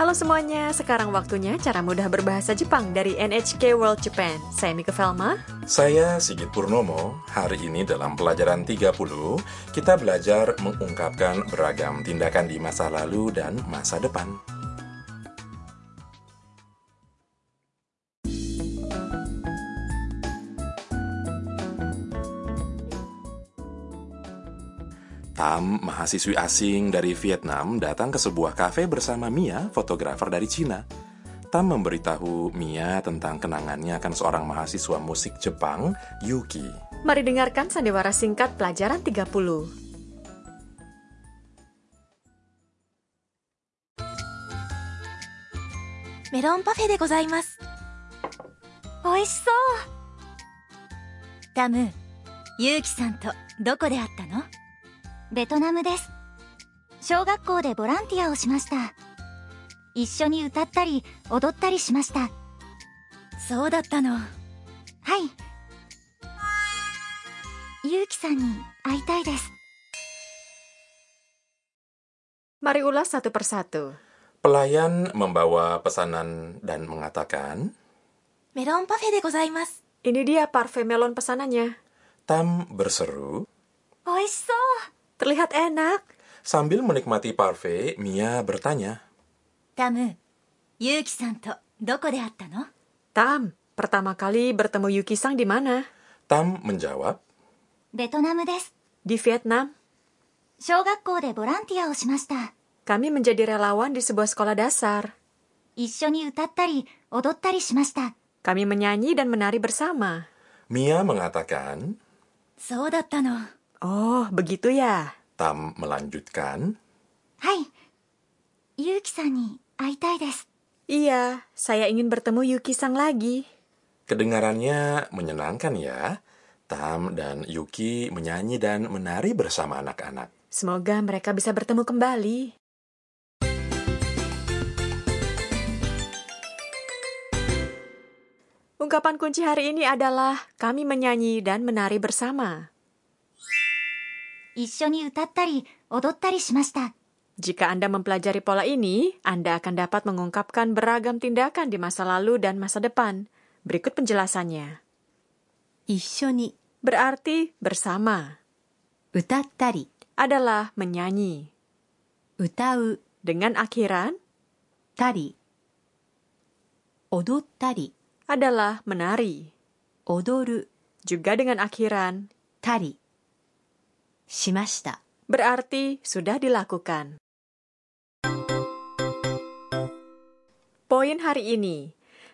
Halo semuanya, sekarang waktunya cara mudah berbahasa Jepang dari NHK World Japan. Saya Mika Velma. Saya Sigit Purnomo. Hari ini dalam pelajaran 30, kita belajar mengungkapkan beragam tindakan di masa lalu dan masa depan. Tam, mahasiswi asing dari Vietnam, datang ke sebuah kafe bersama Mia, fotografer dari Cina. Tam memberitahu Mia tentang kenangannya akan seorang mahasiswa musik Jepang, Yuki. Mari dengarkan sandiwara singkat pelajaran 30. メロンパフェでございます。美味しそう。タム、ユウキさんとどこで会ったの ベトナムです。小学校でボランティアをしました。一緒に歌ったり踊ったりしました。そうだったの。はい。ユウキさんに会いたいです。 Mari ulas satu persatu. Pelayan membawa pesanan dan mengatakan, メロンパフェでございます。 Ini dia parfait melon pesanannya. Tam berseru. 美味しそう。 Terlihat enak. Sambil menikmati parfait, Mia bertanya. Tam, Yuki-san to doko de atta no? Tam, pertama kali bertemu Yuki-san di mana? Tam menjawab. Vietnam desu. Di Vietnam. Shogakko de volantia o shimashita. Kami menjadi relawan di sebuah sekolah dasar. Issho ni utattari, odottari shimashita. Kami menyanyi dan menari bersama. Mia mengatakan, "So datta no." Oh, begitu ya. Tam melanjutkan. Hai, Yuki-san Iya, saya ingin bertemu Yuki-sang lagi. Kedengarannya menyenangkan ya. Tam dan Yuki menyanyi dan menari bersama anak-anak. Semoga mereka bisa bertemu kembali. Ungkapan kunci hari ini adalah kami menyanyi dan menari bersama. Jika Anda mempelajari pola ini, Anda akan dapat mengungkapkan beragam tindakan di masa lalu dan masa depan. Berikut penjelasannya. Ishoni berarti bersama. Utattari adalah menyanyi. Utau dengan akhiran tari. Odottari adalah menari. Odoru juga dengan akhiran tari shimashita berarti sudah dilakukan. Poin hari ini.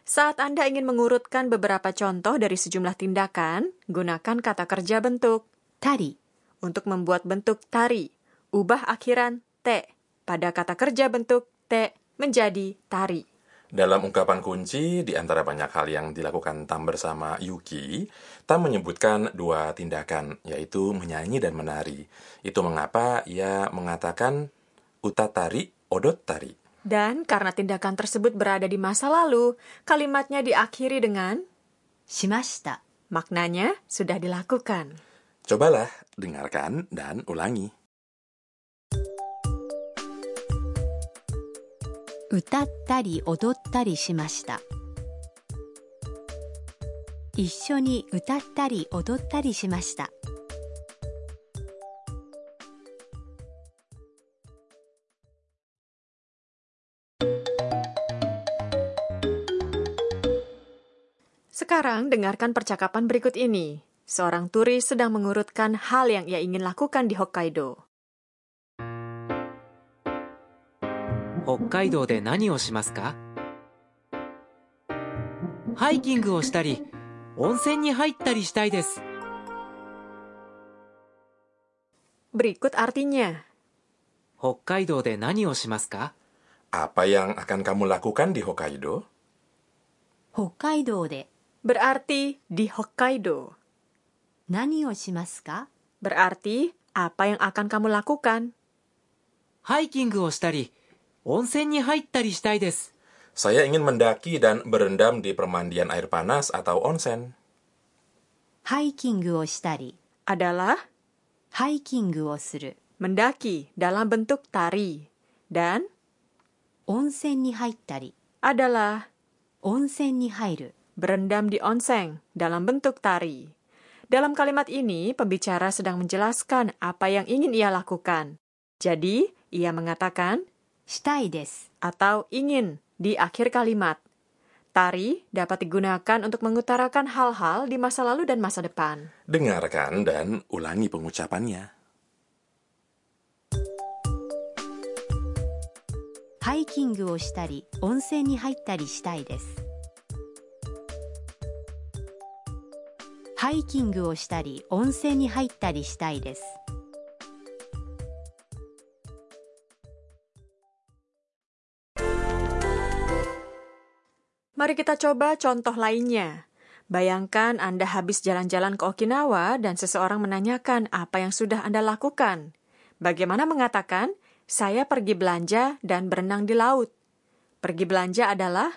Saat Anda ingin mengurutkan beberapa contoh dari sejumlah tindakan, gunakan kata kerja bentuk tari untuk membuat bentuk tari. Ubah akhiran te pada kata kerja bentuk te menjadi tari. Dalam ungkapan kunci, di antara banyak hal yang dilakukan Tam bersama Yuki, Tam menyebutkan dua tindakan, yaitu menyanyi dan menari. Itu mengapa ia mengatakan utatari odotari. Dan karena tindakan tersebut berada di masa lalu, kalimatnya diakhiri dengan shimashita. Maknanya sudah dilakukan. Cobalah dengarkan dan ulangi. 歌ったり踊ったりしました。一緒に歌ったり踊ったりしました。 Sekarang dengarkan percakapan berikut ini. Seorang turis sedang mengurutkan hal yang ia ingin lakukan di Hokkaido. 北海道で何をしますかハイキングをしたり温泉に入ったりしたいです Berikut artinya. 北海道で何をしますか Apa yang akan kamu lakukan di Hokkaido? 北海道で Berarti di Hokkaido. 何をしますか Berarti apa yang akan kamu lakukan? ハイキングをしたり 温泉に入ったりしたいです Saya ingin mendaki dan berendam di permandian air panas atau onsen. ハイキングをしたり Adalah ハイキングをする mendaki dalam bentuk tari. Dan 温泉に入ったり adalah 温泉に入る berendam di onseng dalam bentuk tari. Dalam kalimat ini, pembicara sedang menjelaskan apa yang ingin ia lakukan. Jadi, ia mengatakan したいです atau ingin di akhir kalimat. Tari dapat digunakan untuk mengutarakan hal-hal di masa lalu dan masa depan. Dengarkan dan ulangi pengucapannya. ハイキングをしたり温泉に入ったりしたいですハイキングをしたり温泉に入ったりしたいです Mari kita coba contoh lainnya. Bayangkan Anda habis jalan-jalan ke Okinawa dan seseorang menanyakan apa yang sudah Anda lakukan. Bagaimana mengatakan, saya pergi belanja dan berenang di laut. Pergi belanja adalah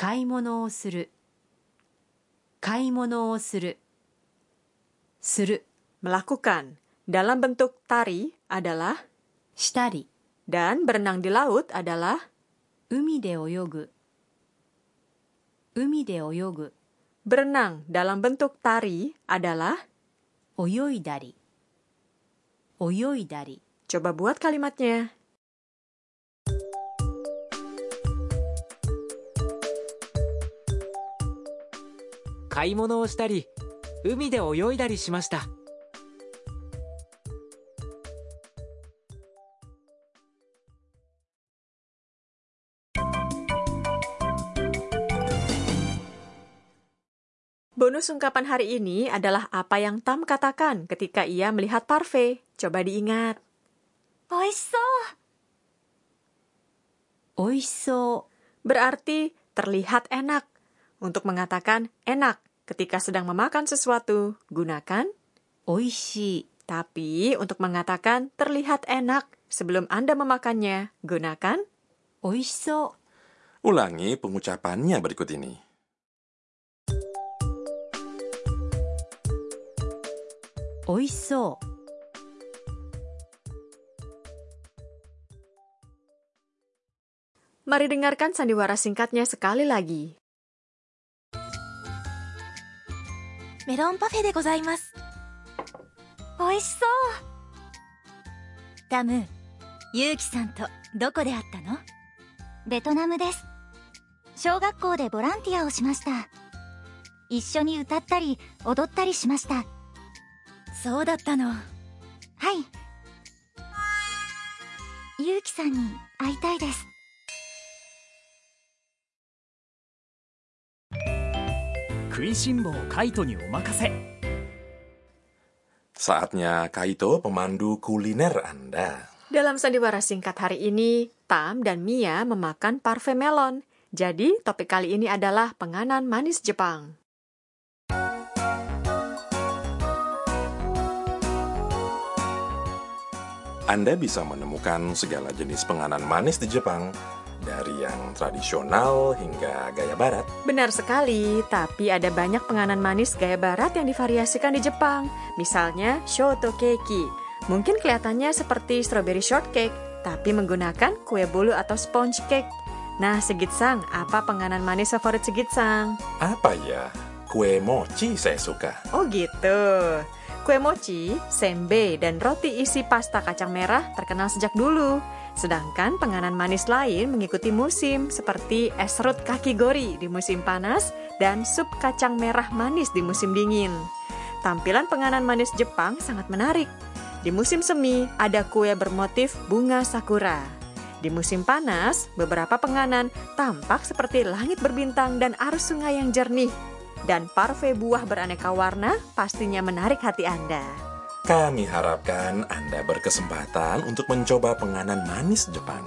kaimono suru. Kaimono suru. Suru melakukan dalam bentuk tari adalah shitari dan berenang di laut adalah umi de oyogu. 海で泳ぐ berenang dalam bentuk tari adalah 泳いだり泳いだり coba buat kalimatnya. 買い物をしたり海で泳いだりしました Bonus ungkapan hari ini adalah apa yang Tam katakan ketika ia melihat parfait. Coba diingat. Oiso. Oiso berarti terlihat enak. Untuk mengatakan enak ketika sedang memakan sesuatu, gunakan oishi. Tapi untuk mengatakan terlihat enak sebelum Anda memakannya, gunakan oiso. Ulangi pengucapannya berikut ini. おいしそう。Mari dengarkan sandiwara singkatnya sekali lagi. メロンパフェでございます。美味しそう。ダムユウキさんとどこで会ったの？ベトナムです。小学校でボランティアをしました。一緒に歌ったり踊ったりしましたそうだったのはいユウキさんに会いたいです食いしん坊カイトにお任せ Saatnya Kaito pemandu kuliner Anda. Dalam sandiwara singkat hari ini, Tam dan Mia memakan parfait melon. Jadi, topik kali ini adalah penganan manis Jepang. Anda bisa menemukan segala jenis penganan manis di Jepang, dari yang tradisional hingga gaya barat. Benar sekali, tapi ada banyak penganan manis gaya barat yang divariasikan di Jepang. Misalnya, shoto keki. Mungkin kelihatannya seperti strawberry shortcake, tapi menggunakan kue bolu atau sponge cake. Nah, Segitsang, apa penganan manis favorit Segitsang? Apa ya? Kue mochi saya suka. Oh gitu. Kue mochi, senbei, dan roti isi pasta kacang merah terkenal sejak dulu. Sedangkan penganan manis lain mengikuti musim seperti es serut kaki gori di musim panas dan sup kacang merah manis di musim dingin. Tampilan penganan manis Jepang sangat menarik. Di musim semi ada kue bermotif bunga sakura. Di musim panas, beberapa penganan tampak seperti langit berbintang dan arus sungai yang jernih. Dan parfait buah beraneka warna pastinya menarik hati Anda. Kami harapkan Anda berkesempatan untuk mencoba penganan manis Jepang.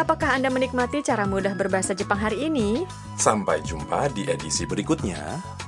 Apakah Anda menikmati cara mudah berbahasa Jepang hari ini? Sampai jumpa di edisi berikutnya.